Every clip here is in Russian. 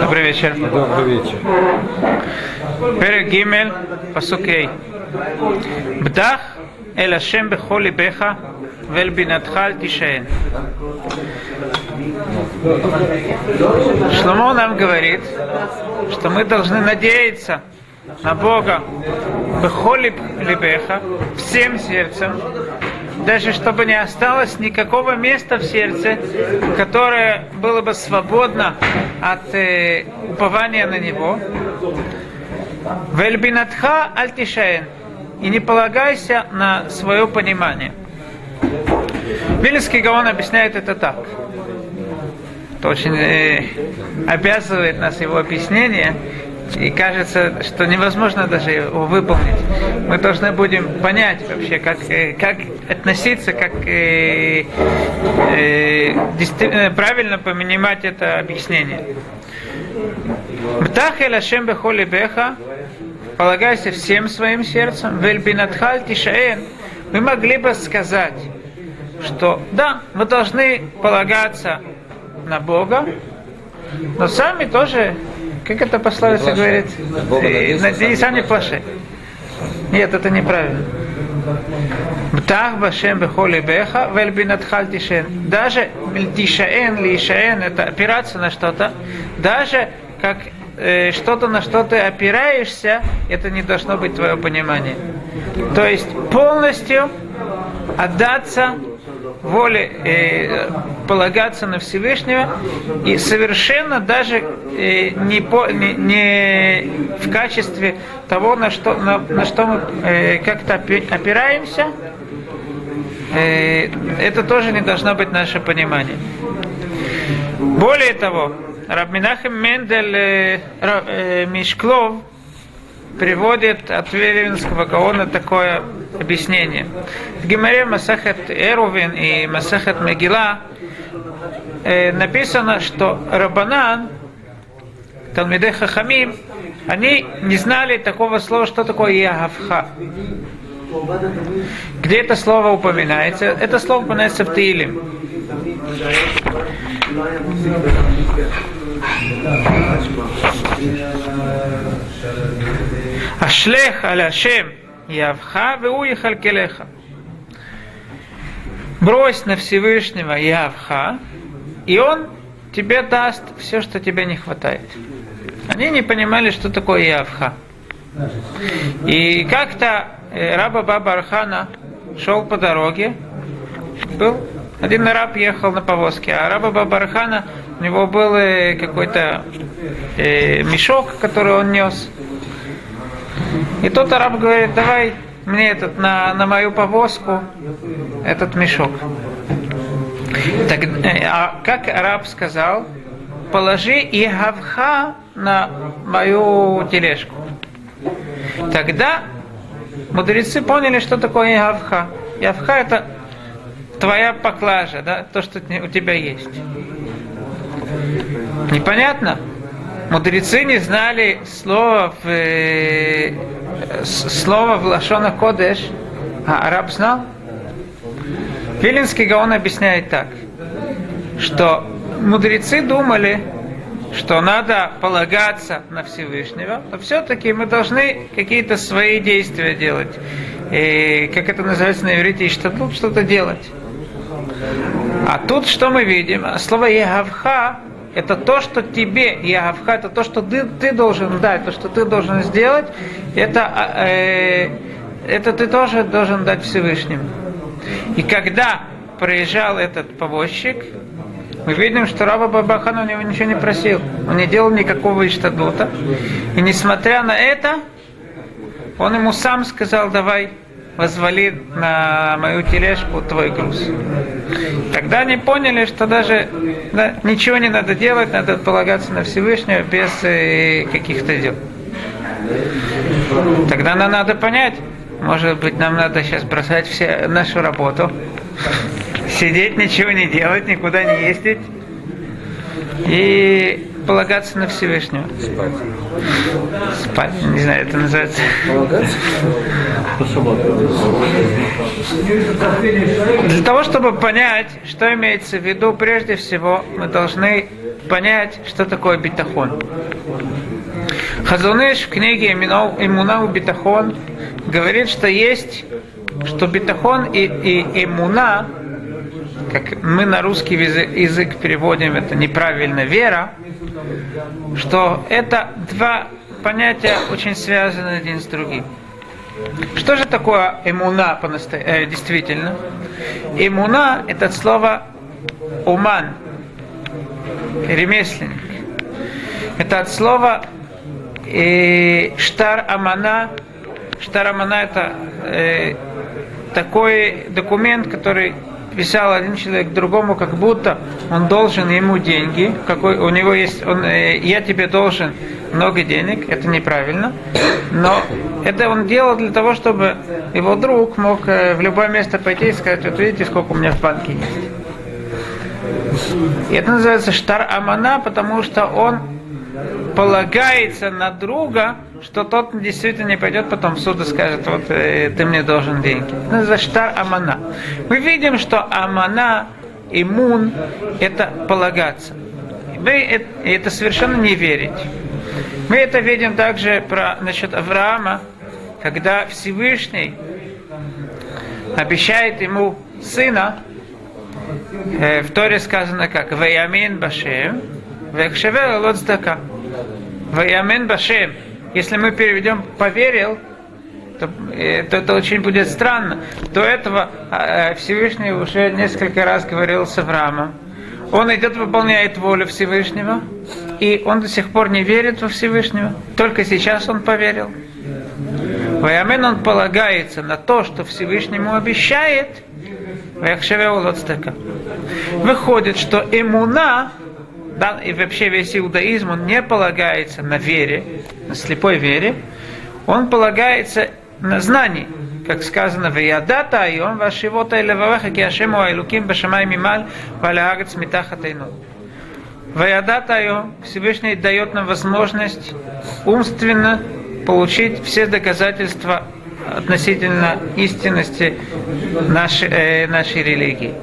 Добрый вечер. Добрый вечер. פרק ג', פסוק ה' בדח אל השם בכל ליבך ואל בינתך אל תישען. Шломо нам говорит, что мы должны надеяться на Бога бехоли либеха, всем сердцем, даже чтобы не осталось никакого места в сердце, которое было бы свободно от э, упования на Него. Вельбинатха альтишаен. И не полагайся на свое понимание. Вильнинский Гаон объясняет это так. Это очень э, обязывает нас его объяснение. И кажется, что невозможно даже его выполнить. Мы должны будем понять вообще, как, э, как относиться, как э, э, действительно правильно понимать это объяснение. Бтах эль Ашем беха, полагайся всем своим сердцем, вельбинатхаль тишаэн, мы могли бы сказать, что да, мы должны полагаться на Бога, но сами тоже, как это пословица говорит, Бога э, сам не плашай. Нет, это неправильно. Бтах башем бехоли беха вельбинатхаль тишен. Даже тишаэн, лишаэн, это опираться на что-то, даже как э, что-то на что ты опираешься, это не должно быть твое понимание. То есть полностью отдаться воле, э, полагаться на Всевышнего и совершенно даже э, не, по, не, не в качестве того, на что, на, на что мы э, как-то опи- опираемся, э, это тоже не должно быть наше понимание. Более того, Рабминахем Мендель э, э, Мишклов приводит от Велевинского Гаона такое объяснение. В Гимаре Масахет Эрувин и Масахет Мегила э, написано, что Рабанан, Талмидей Хахамим, они не знали такого слова, что такое Ягавха. Где это слово упоминается? Это слово упоминается в Таилим. Ашлех аля Шем Явха веу Ехалькелеха. Брось на Всевышнего Явха, и он тебе даст все, что тебе не хватает. Они не понимали, что такое Явха. И как-то э, раба Баба Архана шел по дороге, был один раб ехал на повозке, а раба Баба Архана, у него был э, какой-то э, мешок, который он нес. И тот араб говорит, давай мне этот на, на мою повозку этот мешок. Так, э, а как араб сказал, положи и гавха на мою тележку. Тогда мудрецы поняли, что такое явха. Явха это твоя поклажа, да, то, что у тебя есть. Непонятно? Мудрецы не знали слова в, э, слова в Лашона Кодеш, а араб знал. Вилинский Гаон объясняет так, что мудрецы думали, что надо полагаться на Всевышнего, но все-таки мы должны какие-то свои действия делать. И, как это называется на иврите, что тут что-то делать. А тут что мы видим? Слово Егавха это то, что тебе, Ягавха, это то, что ты, ты должен дать, то, что ты должен сделать, это, э, это ты тоже должен дать Всевышнему. И когда проезжал этот повозчик, мы видим, что Раба Бабахан у него ничего не просил. Он не делал никакого иштадута. И несмотря на это, он ему сам сказал, давай, возвали на мою тележку твой груз. Тогда они поняли, что даже да, ничего не надо делать, надо полагаться на Всевышнего без э, каких-то дел. Тогда нам надо понять, может быть, нам надо сейчас бросать все нашу работу, сидеть, ничего не делать, никуда не ездить и полагаться на Всевышнего. Спать. Спать, не знаю, это называется. Полагаться? Для того, чтобы понять, что имеется в виду, прежде всего, мы должны понять, что такое битахон. Хазуныш в книге Имуна у битахон говорит, что есть, что битахон и, и имуна, как мы на русский язык переводим, это неправильно вера, что это два понятия очень связаны один с другим. Что же такое имуна по э, действительно? Имуна – это слово уман, ремесленник. Это от слова э, штар амана. Штар амана – это э, такой документ, который писал один человек другому, как будто он должен ему деньги, какой у него есть, он, э, я тебе должен много денег, это неправильно, но это он делал для того, чтобы его друг мог э, в любое место пойти и сказать, вот видите, сколько у меня в банке есть. И это называется штар амана, потому что он полагается на друга, что тот действительно не пойдет потом в суд и скажет, вот э, ты мне должен деньги. Это за штар амана. Мы видим, что амана, иммун, это полагаться. Вы это совершенно не верить. Мы это видим также про, насчет Авраама, когда Всевышний обещает ему сына, э, в Торе сказано как «Ваямин башем, векшевер лодздака». «Ваямин башем» Если мы переведем «поверил», то, то это очень будет странно. До этого э, Всевышний уже несколько раз говорил с Авраамом. Он идет, выполняет волю Всевышнего, и он до сих пор не верит во Всевышнего. Только сейчас он поверил. Ваямен он полагается на то, что Всевышнему обещает, Выходит, что иммуна да, и вообще весь иудаизм, он не полагается на вере, на слепой вере, он полагается на знании, как сказано, «Веядата айом вашивота элевавеха ки ашему айлуким башамай мималь валягат смитахатайну». Ваядата айом Всевышний дает нам возможность умственно получить все доказательства относительно истинности нашей, э, нашей религии.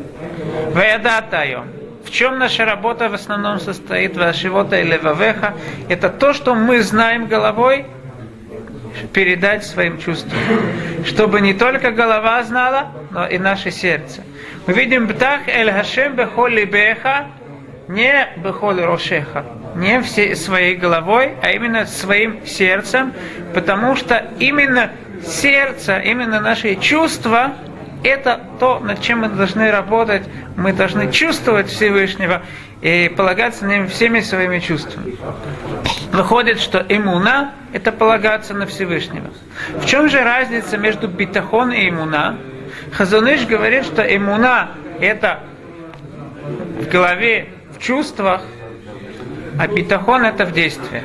Ваядата айом в чем наша работа в основном состоит, вашивота или вавеха, это то, что мы знаем головой, передать своим чувствам. Чтобы не только голова знала, но и наше сердце. Мы видим бтах эль хашем бехоли беха, не бехоли рошеха, не всей своей головой, а именно своим сердцем, потому что именно сердце, именно наши чувства это то, над чем мы должны работать. Мы должны чувствовать Всевышнего и полагаться на ним всеми своими чувствами. Выходит, что имуна – это полагаться на Всевышнего. В чем же разница между битахон и имуна? Хазуныш говорит, что имуна – это в голове, в чувствах, а битахон – это в действии.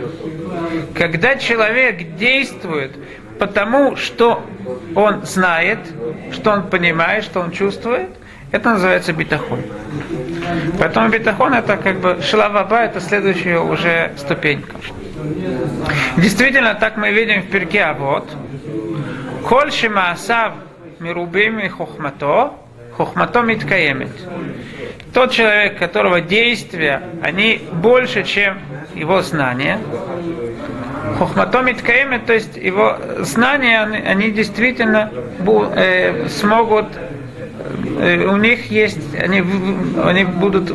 Когда человек действует потому что он знает, что он понимает, что он чувствует, это называется битахон. Поэтому битахон это как бы шлаваба, это следующая уже ступенька. Действительно, так мы видим в перке а вот. Коль шимаасав мирубим и хохмато, хохмато миткаемет. Тот человек, которого действия, они больше, чем его знания, Хохматомит Каэмет, то есть его знания, они, они действительно бу, э, смогут, у них есть, они, они будут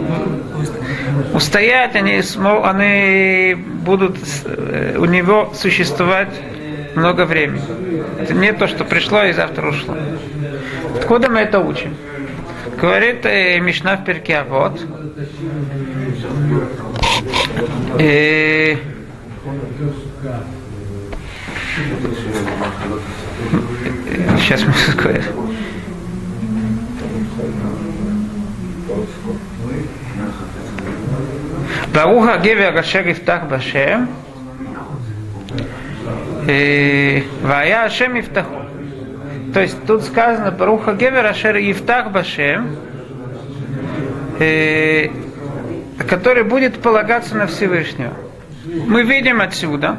устоять, они, они будут э, у него существовать много времени. Это не то, что пришло и завтра ушло. Откуда мы это учим? Говорит э, Мишна в перке, а вот. Э, Сейчас мы скажем. Баруха Гевер Ашер Ифтах Башем Вая Ашем Ифтаху. То есть тут сказано Баруха Гевер Ашер Ифтах Башем который будет полагаться на Всевышнего. Мы видим отсюда,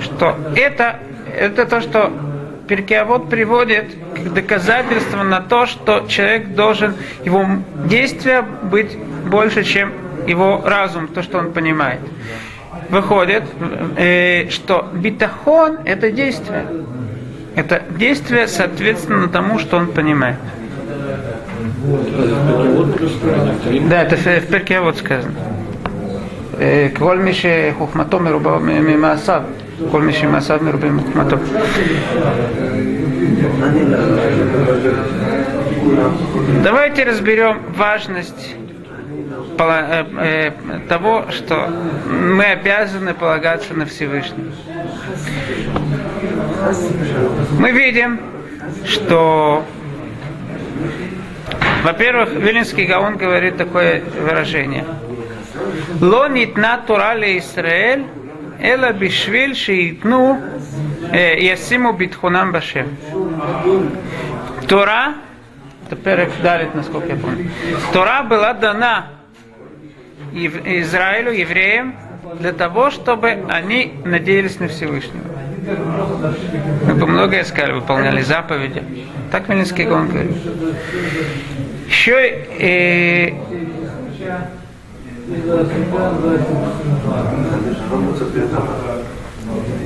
что это, это то, что Перкиавод приводит как доказательство на то, что человек должен, его действия быть больше, чем его разум, то, что он понимает. Выходит, э, что битахон – это действие. Это действие соответственно тому, что он понимает. Да, это в перке вот сказано. כל מי שחוכמתו מרובה ממעשיו, כל מי שמעשיו מרובה מחוכמתו. Давайте разберем важность того, что мы обязаны полагаться на Всевышнего. Мы видим, что, во-первых, Вилинский Гаон говорит такое выражение. Ло нитна Тура ле Исраэль, эла бишвиль шиитну ясиму битхунам башем. Тора, это перек далит, насколько я помню. Тора была дана Израилю, евреям, для того, чтобы они надеялись на Всевышнего. Мы бы многое сказали, выполняли заповеди. Так Милинский Гон говорит. Еще э,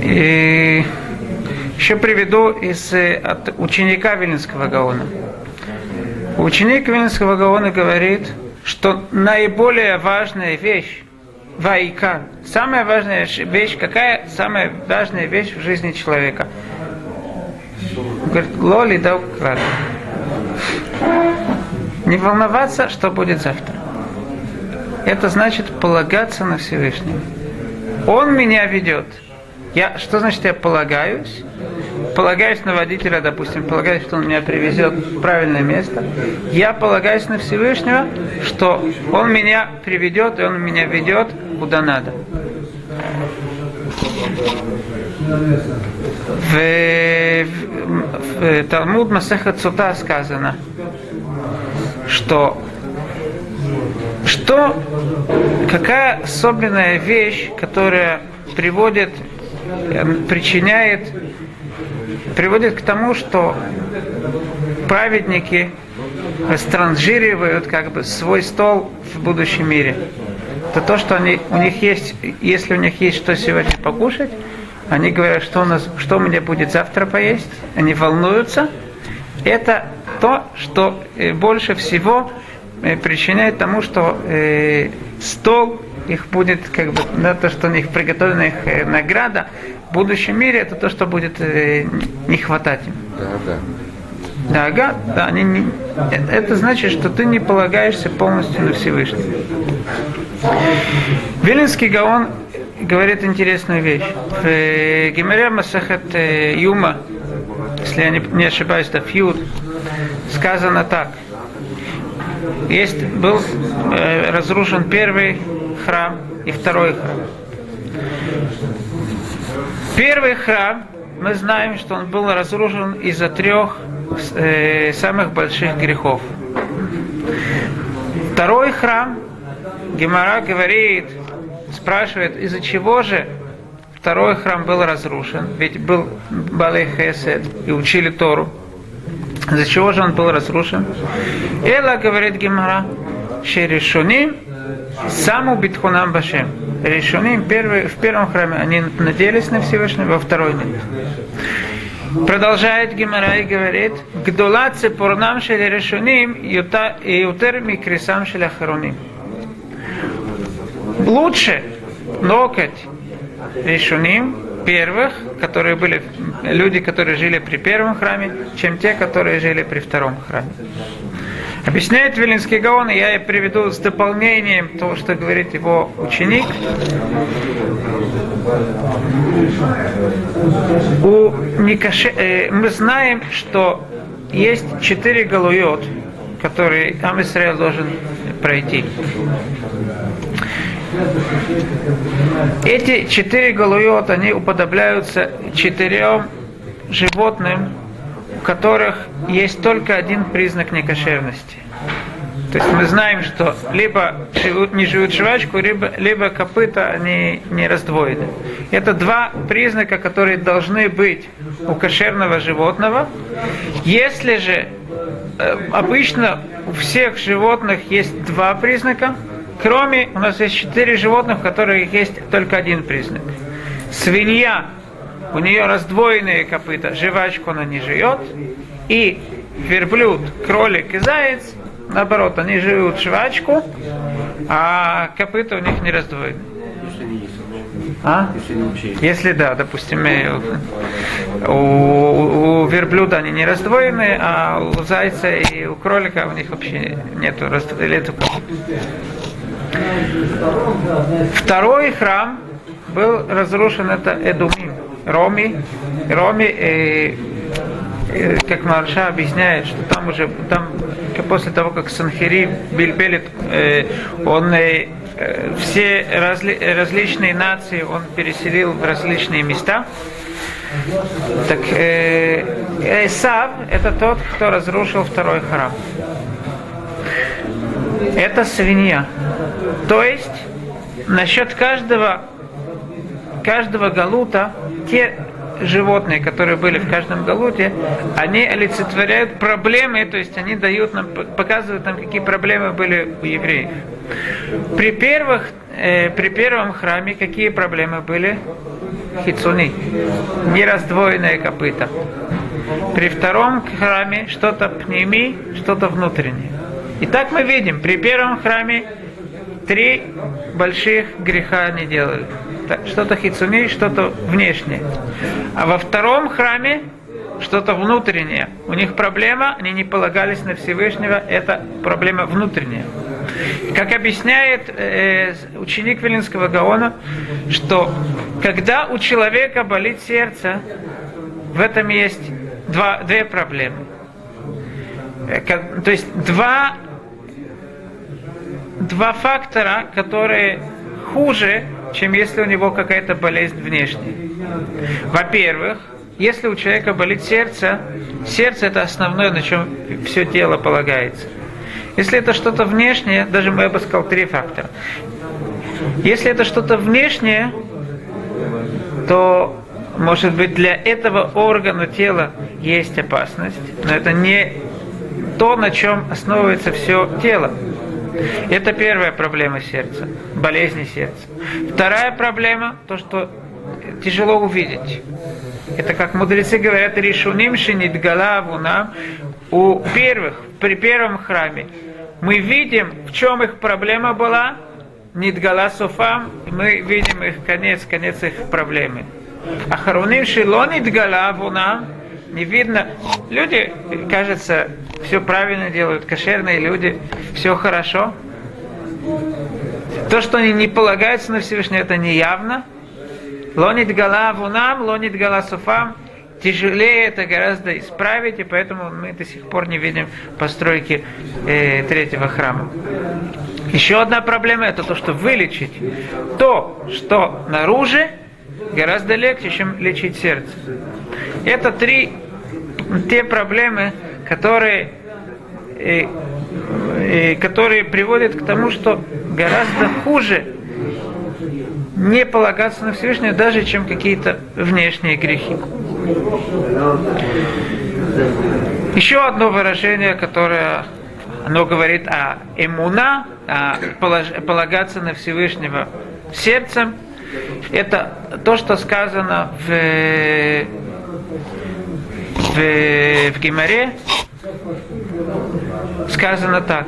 и еще приведу из, от ученика Вильнинского Гаона. Ученик Вильнинского Гаона говорит, что наиболее важная вещь Вайка. Самая важная вещь, какая самая важная вещь в жизни человека? Говорит, лоли дал Не волноваться, что будет завтра. Это значит полагаться на Всевышнего. Он меня ведет. Я, что значит я полагаюсь? Полагаюсь на водителя, допустим, полагаюсь, что он меня привезет в правильное место. Я полагаюсь на Всевышнего, что он меня приведет, и он меня ведет куда надо. В, в, в Талмуд Масеха Цута сказано, что что какая особенная вещь, которая приводит, причиняет, приводит к тому, что праведники растранжиривают как бы свой стол в будущем мире это то, что они, у них есть, если у них есть что сегодня покушать, они говорят, что у, нас, что у меня будет завтра поесть, они волнуются. Это то, что э, больше всего э, причиняет тому, что э, стол их будет, как бы, на то, что у них приготовлена их э, награда, в будущем мире это то, что будет э, не хватать им. Да, да. Да, ага, да, они не, это значит, что ты не полагаешься полностью на Всевышнего. Вилинский Гаон говорит интересную вещь. В э, Гимаре Масахат э, Юма, если я не, ошибаюсь, это Фьюд, сказано так. Есть, был э, разрушен первый храм и второй храм. Первый храм, мы знаем, что он был разрушен из-за трех э, самых больших грехов. Второй храм Гемора говорит, спрашивает, из-за чего же второй храм был разрушен? Ведь был Балей Хесед и учили Тору. Из-за чего же он был разрушен? Эла, говорит Гемора, Шерешуним саму битхунам башем. Решуним первый, в первом храме они надеялись на Всевышнего, во второй нет. Продолжает Гимара и говорит, Гдула цепурнам шели решуним и утер микрисам шели ахароним лучше ноготь решуним первых, которые были люди, которые жили при первом храме, чем те, которые жили при втором храме. Объясняет Вилинский Гаон, и я и приведу с дополнением того, что говорит его ученик. У Никаше, э, мы знаем, что есть четыре галуйот, которые Ам должен пройти. Эти четыре галуйот, они уподобляются четырем животным, у которых есть только один признак некошерности. То есть мы знаем, что либо живут, не живут жвачку, либо, либо копыта они не раздвоены. Это два признака, которые должны быть у кошерного животного. Если же э, обычно у всех животных есть два признака, Кроме, у нас есть четыре животных, у которых есть только один признак. Свинья, у нее раздвоенные копыта, жвачку она не жует. И верблюд, кролик и заяц, наоборот, они живут жвачку, а копыта у них не раздвоены. А? Если да, допустим, у, у верблюда они не раздвоены, а у зайца и у кролика у них вообще нету раздвоения. Второй храм был разрушен, это Эдумим, Роми. Роми, э, э, как Марша объясняет, что там уже, там после того, как Санхири Бильбелит, э, он э, все разли, различные нации он переселил в различные места. Так э, Исав это тот, кто разрушил второй храм. Это свинья. То есть насчет каждого каждого галута те животные, которые были в каждом галуте, они олицетворяют проблемы, то есть они дают нам, показывают нам, какие проблемы были у евреев. При, первых, э, при первом храме какие проблемы были? Хицуни, нераздвоенные копыта. При втором храме что-то пними, что-то внутреннее. Итак, мы видим, при первом храме три больших греха они делали. Что-то хицуни, что-то внешнее. А во втором храме что-то внутреннее. У них проблема, они не полагались на Всевышнего, это проблема внутренняя. Как объясняет э, ученик Вилинского Гаона, что когда у человека болит сердце, в этом есть два, две проблемы. Э, то есть два два фактора, которые хуже, чем если у него какая-то болезнь внешняя. Во-первых, если у человека болит сердце, сердце это основное, на чем все тело полагается. Если это что-то внешнее, даже мы бы сказал три фактора. Если это что-то внешнее, то, может быть, для этого органа тела есть опасность, но это не то, на чем основывается все тело. Это первая проблема сердца, болезни сердца. Вторая проблема, то, что тяжело увидеть. Это как мудрецы говорят, решуним шинит галаву нам у первых, при первом храме. Мы видим, в чем их проблема была, Нидгала Суфам, мы видим их конец, конец их проблемы. А Харуним Шило Нидгала нам не видно. Люди, кажется, все правильно делают, кошерные люди, все хорошо. То, что они не полагаются на Всевышнего, это не явно. Лонит гала вунам, лонит гала суфам. Тяжелее это гораздо исправить, и поэтому мы до сих пор не видим постройки э, третьего храма. Еще одна проблема это то, что вылечить то, что наружу, гораздо легче, чем лечить сердце. Это три те проблемы, которые, и, и, которые приводят к тому, что гораздо хуже не полагаться на Всевышнего, даже чем какие-то внешние грехи. Еще одно выражение, которое оно говорит о эмуна, о полагаться на Всевышнего сердцем, это то, что сказано в в, в Гимаре сказано так,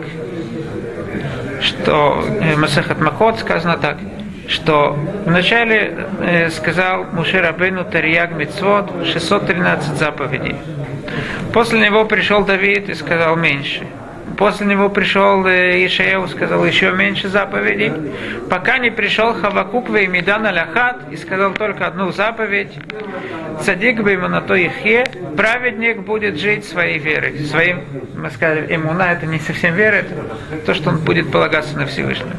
что в Масахат Махот сказано так, что вначале э, сказал Мушер Абену Тарьяг Мицвод 613 заповедей. После него пришел Давид и сказал меньше. После него пришел э, Ишеев, сказал еще меньше заповедей, пока не пришел Хавакук Веймидан Аляхат и сказал только одну заповедь. Цадик бы ему на то ихе, праведник будет жить своей верой. Своим, мы сказали, имуна это не совсем вера, это то, что он будет полагаться на Всевышнего.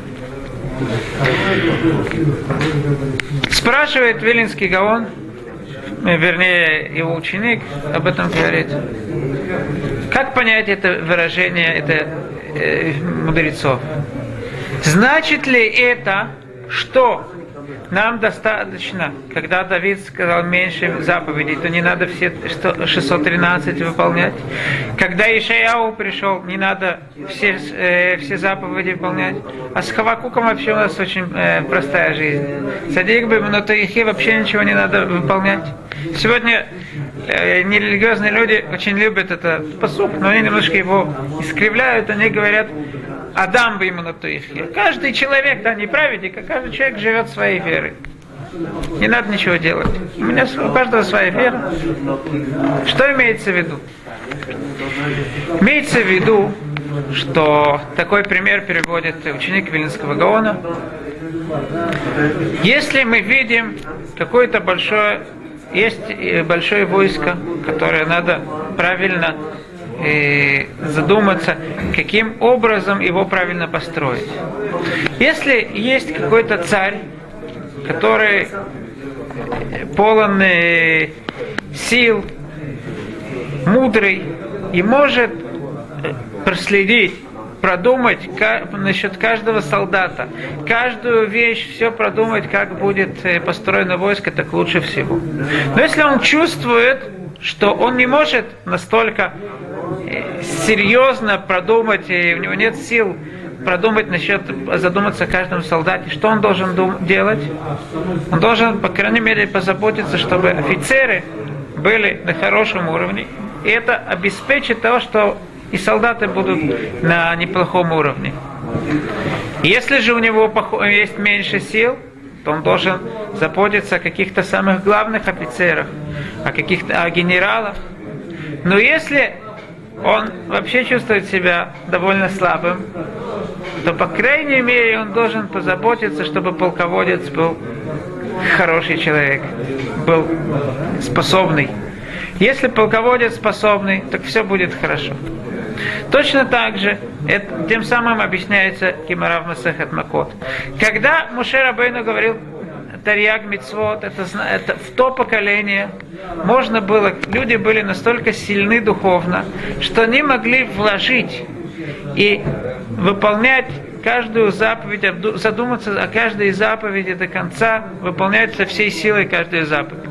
Спрашивает Вилинский Гаон, э, вернее, его ученик об этом говорит. Как понять это выражение это, э, мудрецов? Значит ли это, что нам достаточно, когда Давид сказал меньше заповедей, то не надо все 613 выполнять. Когда Ишаяу пришел, не надо все, э, все заповеди выполнять. А с Хавакуком вообще у нас очень э, простая жизнь. Садик бы, но то их вообще ничего не надо выполнять. Сегодня нерелигиозные люди очень любят этот посук, но они немножко его искривляют, они говорят, Адам бы ему на то Каждый человек, да, не праведник, а каждый человек живет своей верой. Не надо ничего делать. У меня у каждого своя вера. Что имеется в виду? Имеется в виду, что такой пример переводит ученик Вильнинского Гаона. Если мы видим какое-то большое, есть большое войско, которое надо правильно э, задуматься, каким образом его правильно построить. Если есть какой-то царь, который полон э, сил, мудрый и может э, проследить, продумать насчет каждого солдата, каждую вещь, все продумать, как будет э, построено войско, так лучше всего. Но если он чувствует, что он не может настолько серьезно продумать, и у него нет сил продумать насчет, задуматься о каждом солдате, что он должен дум, делать? Он должен, по крайней мере, позаботиться, чтобы офицеры были на хорошем уровне, и это обеспечит того, что и солдаты будут на неплохом уровне. Если же у него есть меньше сил, то он должен заботиться о каких-то самых главных офицерах, о каких-то о генералах. Но если он вообще чувствует себя довольно слабым, то, по крайней мере, он должен позаботиться, чтобы полководец был хороший человек, был способный. Если полководец способный, так все будет хорошо. Точно так же, это, тем самым объясняется Кимарав Масахат Макот. Когда Мушер Абейну говорил Тарьяг Мицвод, это, это в то поколение можно было, люди были настолько сильны духовно, что они могли вложить и выполнять каждую заповедь, задуматься о каждой заповеди до конца, выполнять со всей силой каждую заповедь.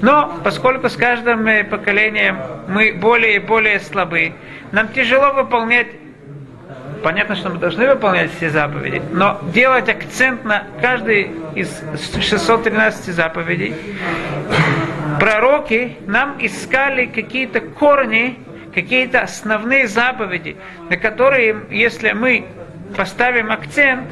Но поскольку с каждым поколением мы более и более слабы, нам тяжело выполнять Понятно, что мы должны выполнять все заповеди, но делать акцент на каждой из 613 заповедей. Пророки нам искали какие-то корни, какие-то основные заповеди, на которые, если мы поставим акцент,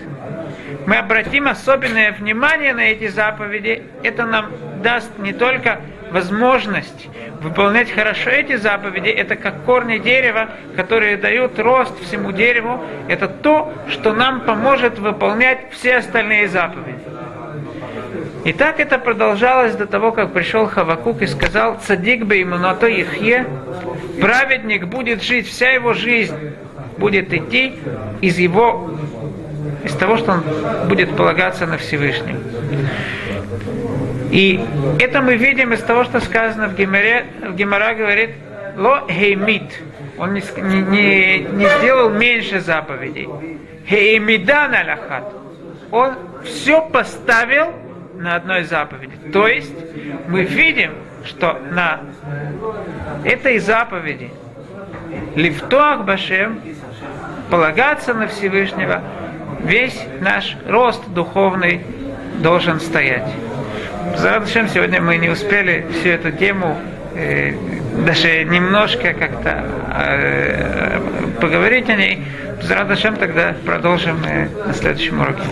мы обратим особенное внимание на эти заповеди, это нам даст не только возможность выполнять хорошо эти заповеди, это как корни дерева, которые дают рост всему дереву, это то, что нам поможет выполнять все остальные заповеди. И так это продолжалось до того, как пришел Хавакук и сказал, цадик бы ему на то ихе, праведник будет жить, вся его жизнь будет идти из его, из того, что он будет полагаться на Всевышнего. И это мы видим из того, что сказано в Геморе, в Гемора говорит, ло хеймит, он не, не, не сделал меньше заповедей. Хеймидан аляхат, он все поставил на одной заповеди. То есть мы видим, что на этой заповеди Лифтуах Башем полагаться на Всевышнего, весь наш рост духовный должен стоять. Зачем сегодня мы не успели всю эту тему э, даже немножко как-то э, поговорить о ней. Зачем тогда продолжим э, на следующем уроке.